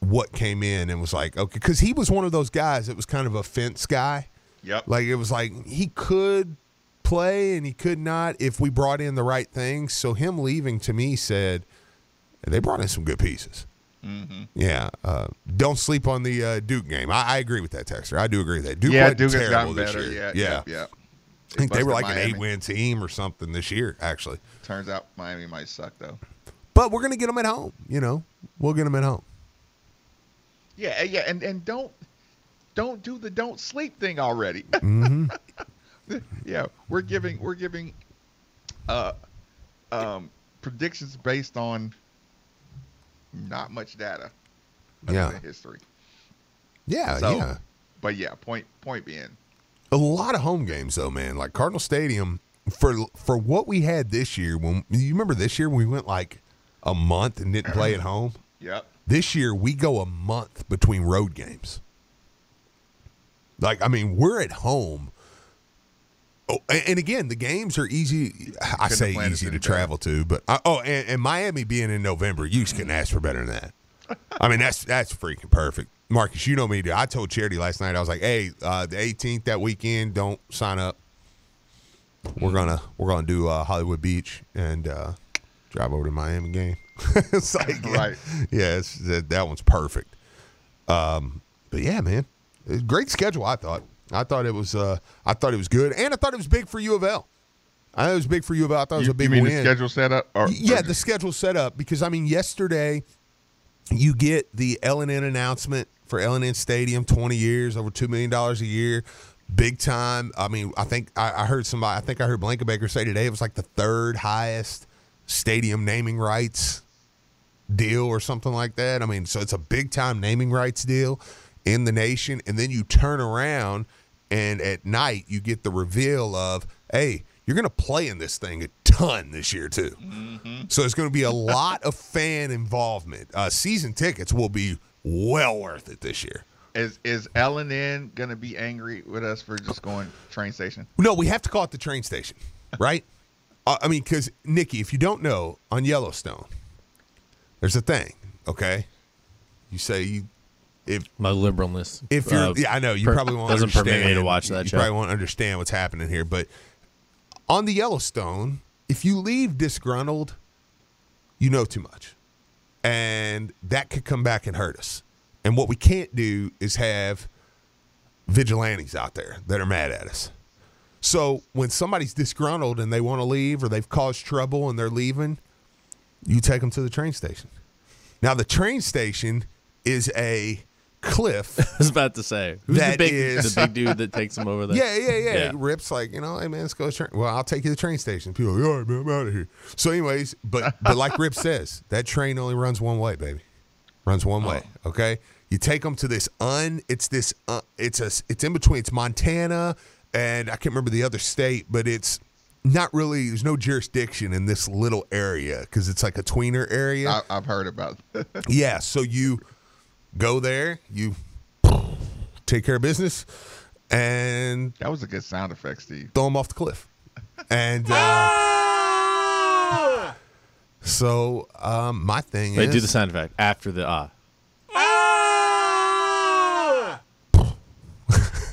what came in and was like, okay, because he was one of those guys that was kind of a fence guy.
Yep.
Like it was like he could play and he could not if we brought in the right things. So him leaving to me said they brought in some good pieces. Yeah, uh, don't sleep on the uh, Duke game. I, I agree with that, Texter. I do agree with that. Duke
yeah, Duke has
terrible
gotten
this
better.
year.
Yeah,
yeah.
yeah, yeah.
I think they were like
busted
an eight-win team or something this year, actually.
Turns out Miami might suck though.
But we're gonna get them at home. You know, we'll get them at home.
Yeah, yeah, and and don't don't do the don't sleep thing already.
Mm-hmm.
yeah, we're giving we're giving uh um predictions based on not much data.
Yeah.
history.
Yeah,
So,
yeah.
But yeah, point point being,
A lot of home games though, man. Like Cardinal Stadium for for what we had this year. When you remember this year when we went like a month and didn't play at home.
yep.
This year we go a month between road games. Like I mean, we're at home. Oh, and, again, the games are easy. I
Couldn't
say easy to
better.
travel to, but uh, oh, and, and Miami being in November, you just couldn't ask for better than that. I mean, that's that's freaking perfect, Marcus. You know me, dude. I told Charity last night. I was like, "Hey, uh, the 18th that weekend, don't sign up. We're gonna we're gonna do uh, Hollywood Beach and uh, drive over to Miami game." it's like,
Right.
Yeah, it's, that, that one's perfect. Um, but yeah, man, Great schedule, I thought. I thought it was. Uh, I thought it was good, and I thought it was big for U of L. I thought it was big for U of L. I thought it was
You,
a big
you mean
win.
the schedule setup? Or,
Yeah,
or-
the schedule set up because I mean, yesterday you get the L&N announcement for L&N Stadium, twenty years, over two million dollars a year, big time. I mean, I think I, I heard somebody. I think I heard Blankenbaker say today it was like the third highest stadium naming rights deal or something like that. I mean, so it's a big time naming rights deal in the nation, and then you turn around and at night you get the reveal of, hey, you're going to play in this thing a ton this year too. So it's going to be a lot of fan involvement. Uh, season tickets will be well worth it this year.
is is L and N gonna be angry with us for just going train station?
No, we have to call it the train station, right? uh, I mean, because Nikki, if you don't know, on Yellowstone, there's a thing. Okay, you say you if
My liberalness.
if you're
uh,
yeah, I know you
per-
probably won't
doesn't permit me to watch that
You
show.
probably won't understand what's happening here, but on the Yellowstone, if you leave disgruntled, you know too much, and that could come back and hurt us. And what we can't do is have vigilantes out there that are mad at us. So when somebody's disgruntled and they want to leave or they've caused trouble and they're leaving, you take them to the train station. Now the train station is a cliff
I was about to say, who's
That
the big,
is-
the big dude that takes him over there?
Yeah, yeah, yeah.
Yeah.
Rip's like, you know, hey man, let's go to train. Well, I'll take you to the train station. People are like, all right, man, I'm out of here. So, anyways, but but like Rip says, that train only runs one way, baby. Runs one way. Okay. You take them to this un. It's this. Uh, it's a. It's in between. It's Montana and I can't remember the other state, but it's not really. There's no jurisdiction in this little area because it's like a tweener area.
I, I've heard about.
Yeah, so you go there, you take care of business, and
that was a good sound effect, Steve.
throw them off the cliff. And uh, so um, my thing
Wait,
is
do the sound effect after the ah.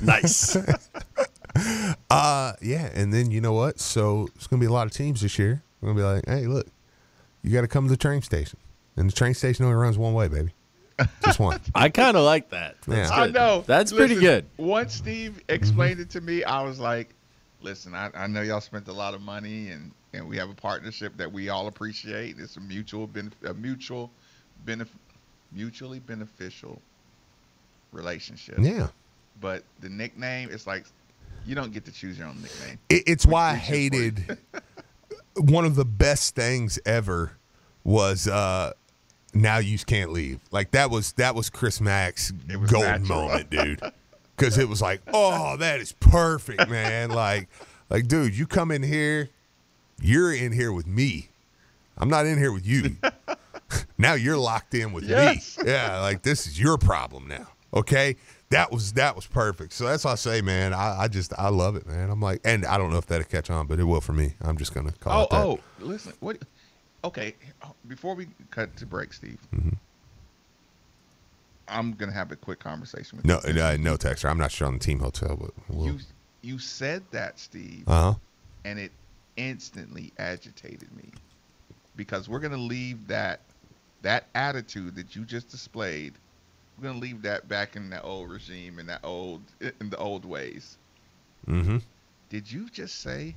nice.
uh, yeah, and then you know what? So it's gonna be a lot of teams this year. We're gonna be like, hey, look, you got to come to the train station, and the train station only runs one way, baby, just one.
I kind of like that. That's
Yeah.
I know.
That's pretty good.
Once Steve explained it to me, I was like, listen, I, I know y'all spent a lot of money and, and we have a partnership that we all appreciate. It's a mutual benef- a mutual benef- mutually beneficial relationship.
Yeah.
But the nickname, it's like you don't get to choose your own nickname.
It, it's why I
we choose
hated one of the best things ever was uh now you can't leave. Like that was that was Chris Mack's
was
golden
natural.
moment, dude. Cuz it was like, "Oh, that is perfect, man." Like like dude, you come in here, you're in here with me. I'm not in here with you. now you're locked in with
Yes.
me. Yeah, like this is your problem now. Okay? That was that was perfect. So that's what I say, man. I, I just I love it, man. I'm like, and I don't know if that'll catch on, but it will for me. I'm just gonna call
Oh,
it that.
oh, listen. What? Okay, before we cut to break, Steve,
Mm-hmm.
I'm gonna have a quick conversation with
No,
you.
uh, no, Texter. I'm not sure on the team hotel, but we'll,
You you said that, Steve,
uh huh.
and it instantly agitated me because we're gonna leave that that attitude that you just displayed. We're gonna leave that back in that old regime in that old in the old ways.
Mm-hmm.
Did you just say?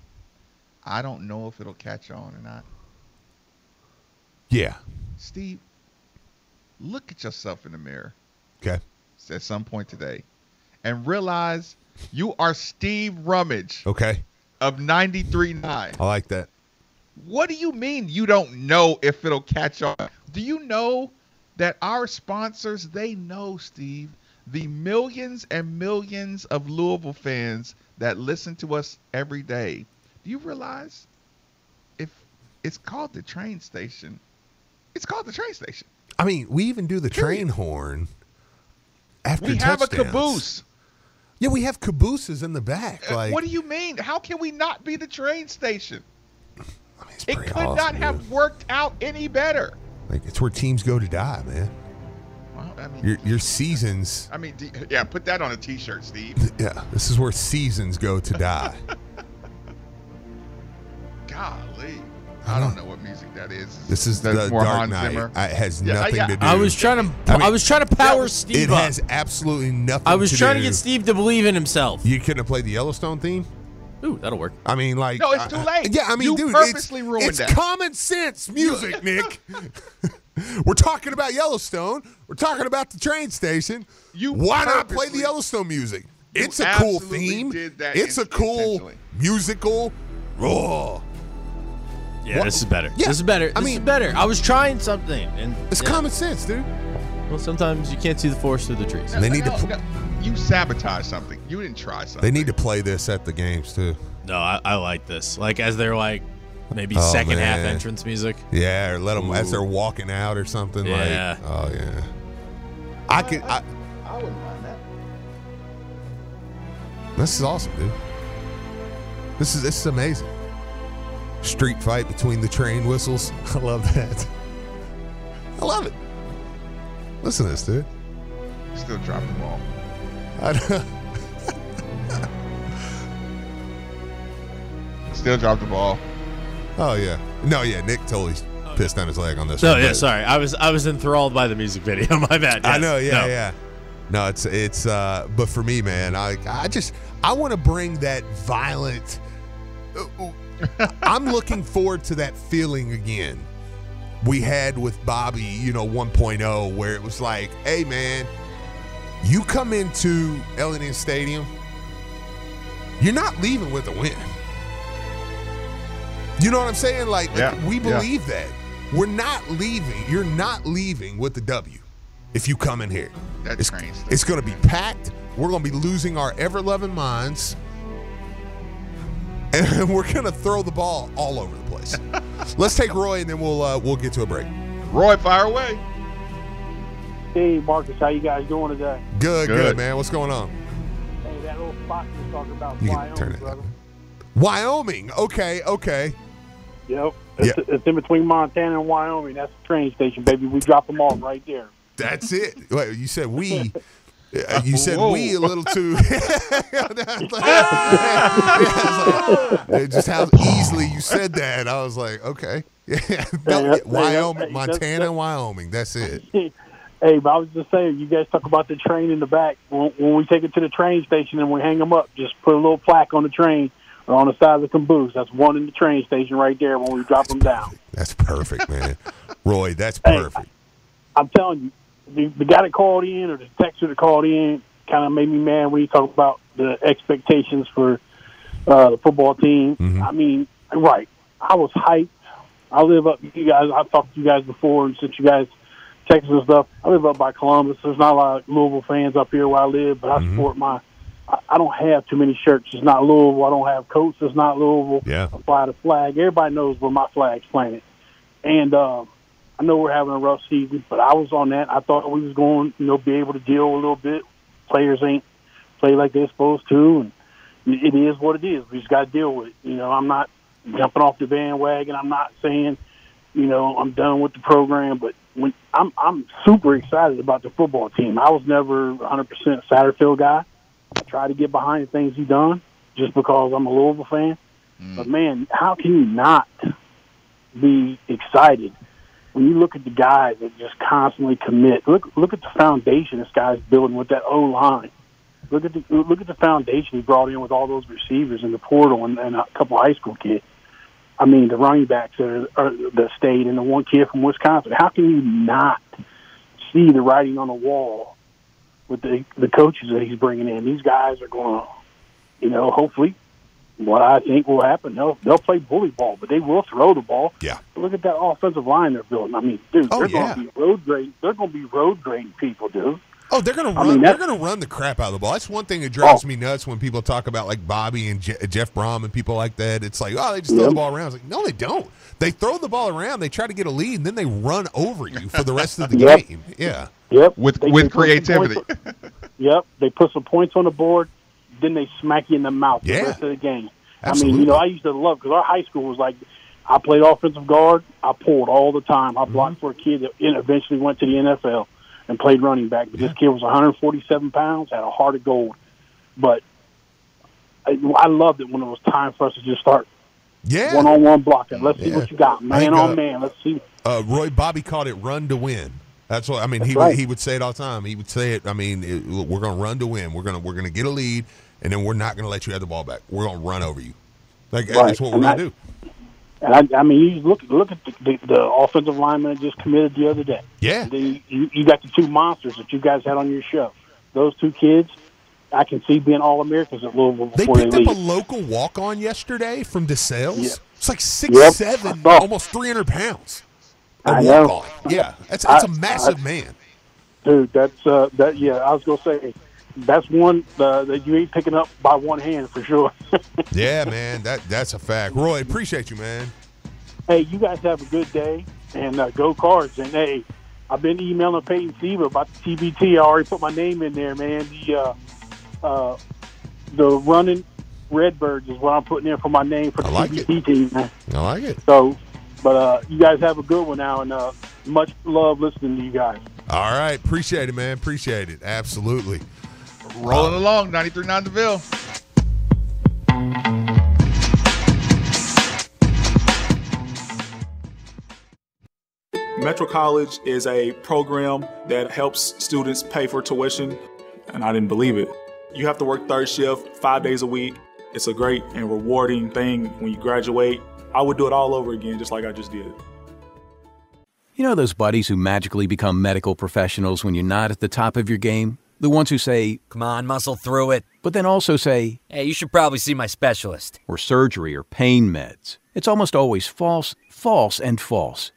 I don't know if it'll catch on or not.
Yeah.
Steve, look at yourself in the mirror
Okay.
at some point today and realize you are Steve Rummage
Okay.
of 93.9.
I like that.
What do you mean you don't know if it'll catch on? Do you know that our sponsors, they know, Steve, the millions and millions of Louisville fans that listen to us every day. Do you realize if it's called the train station, it's called the train station.
I mean, we even do the train horn after
We have a caboose.
Yeah, we have cabooses in the back.
Uh,
Like,
what do you mean? How can we not be the train station?
I mean,
It could
awesome,
not
dude.
have worked out any better.
Like, it's where teams go to die, man.
Well, I mean,
Your your seasons.
I mean, yeah, put that on a T-shirt, Steve.
Yeah, this is where seasons go to die.
Golly. I don't uh-huh. know what music that is.
This is
That's
the
more
Dark
Hans
Knight.
Zimmer.
I- It has
Yeah, I-
nothing
yeah,
to do.
I was trying to.
I
I,
mean,
was trying to power Steve
It
up.
has absolutely nothing.
I was
to
trying to
do-
get Steve to believe in himself.
You couldn't have played the Yellowstone theme.
Ooh, that'll work.
I mean, like
No, it's too
I-
late.
yeah, I mean,
You
dude,
purposely
it's,
ruined
it's
that.
common sense music, Nick. We're talking about Yellowstone. We're talking about the train station.
You
Why not play the
purposely-
Yellowstone music? It's a cool
absolutely
theme.
did that
It's a cool
intentionally.
musical. Oh,
Yeah,
What-
this is better.
Yeah,
This is better.
I
This
mean-
is better. I was trying something, and
it's
yeah.
common sense, dude.
Well, sometimes you can't see the forest through the trees.
They need to
No,
pl-
no, you sabotage something. You didn't try something.
They need to play this at the games too.
No, I, I like this. Like as they're like maybe
Oh,
second half entrance music.
Yeah, or let them as they're walking out or something.
Yeah.
Like, oh yeah. I could. I,
I wouldn't mind that.
This is awesome, dude. This is this is amazing. Street fight between the train whistles. I love that. I love it. Listen to this, dude.
Still drop the ball.
I, don't.
Still drop the ball.
oh yeah. No, yeah. Nick totally pissed down his leg on this.
No,
one,
yeah,
but-
sorry. I was I was enthralled by the music video. My bad.
I know, yeah,
No.
yeah. No, it's it's uh but for me, man, I I just I want to bring that violent I'm looking forward to that feeling again. We had with Bobby, you know, 1.0 where it was like, "Hey man, you come into L&N Stadium, you're not leaving with a win." You know what I'm saying? Like,
Yeah,
we
yeah.
believe that. We're not leaving. You're not leaving with the W if you come in here.
That
It's,
stuff.
it's going to be packed. We're going to be losing our ever loving minds. And we're going to throw the ball all over the place. Let's take Roy and then we'll uh, we'll get to a break.
Roy, fire away.
Hey, Marcus, how you guys doing today?
Good, good,
Good.
man. What's going on?
Hey, that little spot you were talking about,
You can
Wyoming,
turn it
brother.
Wyoming. Okay, okay.
Yep. It's, it's in between Montana and Wyoming. That's the train station, baby. We drop them off right there.
That's it. Wait, you said we. uh, You said
Whoa.
we a little too. Yeah, just how easily you said that. I was like, okay, yeah, no, Wyoming,
that's-
Montana,
that's-
and Wyoming. That's it.
hey, but I was just saying, you guys talk about the train in the back. When, when we take it to the train station and we hang them up, just put a little plaque on the train or on the side of the caboose. That's one in the train station right there when we drop them down.
That's perfect, man. Roy, that's
Hey,
perfect.
I'm telling you, the, the guy that called in or the texter that called in kind of made me mad when he talked about the expectations for uh, the football team. I mean, right. I was hyped. I live up, you guys, I've talked to you guys before and since you guys Texas and stuff. I live up by Columbus. There's not a lot of Louisville fans up here where I live, but I support my. I I don't have too many shirts. It's not Louisville. I don't have coats. It's not Louisville.
Yeah.
I fly the flag. Everybody knows where my flag's planted. And uh, I know we're having a rough season, but I was on that. I thought we was going, you know, be able to deal a little bit. Players ain't play like they're supposed to, and it is what it is. We just got to deal with it. You know, I'm not jumping off the bandwagon. I'm not saying, you know, I'm done with the program, but when I'm I'm super excited about the football team. I was never 100% Satterfield guy. I try to get behind the things he done just because I'm a Louisville fan. Mm. But man, how can you not be excited when you look at the guys that just constantly commit? Look look at the foundation this guy's building with that O line. Look at the look at the foundation he brought in with all those receivers in the portal and, and a couple high school kids. I mean, the running backs are, are, that stayed and the one kid from Wisconsin. How can you not see the writing on the wall with the the coaches that he's bringing in? These guys are going to, you know, hopefully, what I think will happen. They'll they'll play bully ball, but they will throw the ball.
Yeah.
Look at that offensive line they're building. I mean, dude,
Oh,
they're
yeah.
going to be road grade. They're going to be road grading people, dude.
Oh, they're gonna
I
run.
mean,
they're gonna run the crap out of the ball. That's one thing that drives
Oh.
me nuts when people talk about like Bobby and Je- Jeff Brohm and people like that. It's like, oh, they just throw
Yep.
the ball around. It's like, no, they don't. They throw the ball around. They try to get a lead, and then they run over you for the rest of the
Yep.
game. Yeah.
Yep.
With
They-
with
they put some points
creativity.
on- yep. They put some points on the board, then they smack you in the mouth
Yeah.
the rest of the game. I mean, you know, I used to love because our high school was like, I played offensive guard. I pulled all the time. I blocked for a kid that eventually went to the NFL and played running back. But this kid was 147 pounds, had a heart of gold. But I, I loved it when it was time for us to just start
Yeah.
One on one blocking. Let's see what you got. Man
think,
on
uh,
man. Let's see.
Uh, Roy Bobby called it "run to win." That's what I mean. he
right.
would, he would say it all the time. He would say it. I mean, it, we're going to run to win. We're going to we're going to get a lead, and then we're not going to let you have the ball back. We're going to run over you. Like
Right.
that's what we're going to do.
And I, I mean, you look look at the, the, the offensive lineman that just committed the other day.
Yeah.
The, you, you got the two monsters that you guys had on your show. Those two kids, I can see being all Americans at Louisville
They
before they,
picked up a local walk on yesterday from DeSales.
Yeah.
It's like six
Yep.
seven,
Oh.
almost three hundred pounds. A
I know.
walk on. Yeah, that's that's a
I-
massive
I-
man.
Dude, that's uh, that. Yeah, I was gonna say that's one uh, that you ain't picking up by one hand for sure.
Yeah, man. That that's a fact. Roy, appreciate you, man.
hey, you guys have a good day and uh, go cards. And hey, I've been emailing Peyton Seaver about the TBT. I already put my name in there, man. The uh, uh, the running Redbirds is what I'm putting in for my name for the
I like
TBT team. Man.
I like it.
So, but uh, you guys have a good one now, and uh, much love listening to you guys.
All right, appreciate it, man. Appreciate it. Absolutely.
Rolling along, 93.9 The Ville.
Metro College is a program that helps students pay for tuition, and I didn't believe it. You have to work third shift five days a week. It's a great and rewarding thing when you graduate. I would do it all over again, just like I just did.
You know those buddies who magically become medical professionals when you're not at the top of your game? The ones who say,
Come on, muscle through it.
but then also say,
Hey, you should probably see my specialist.
or surgery or pain meds. It's almost always false, false, and false.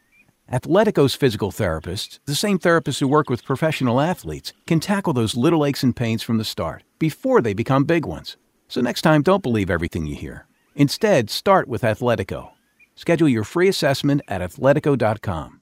Athletico's physical therapists, the same therapists who work with professional athletes, can tackle those little aches and pains from the start, before they become big ones. So next time, don't believe everything you hear. Instead, start with Athletico. Schedule your free assessment at athletico.com.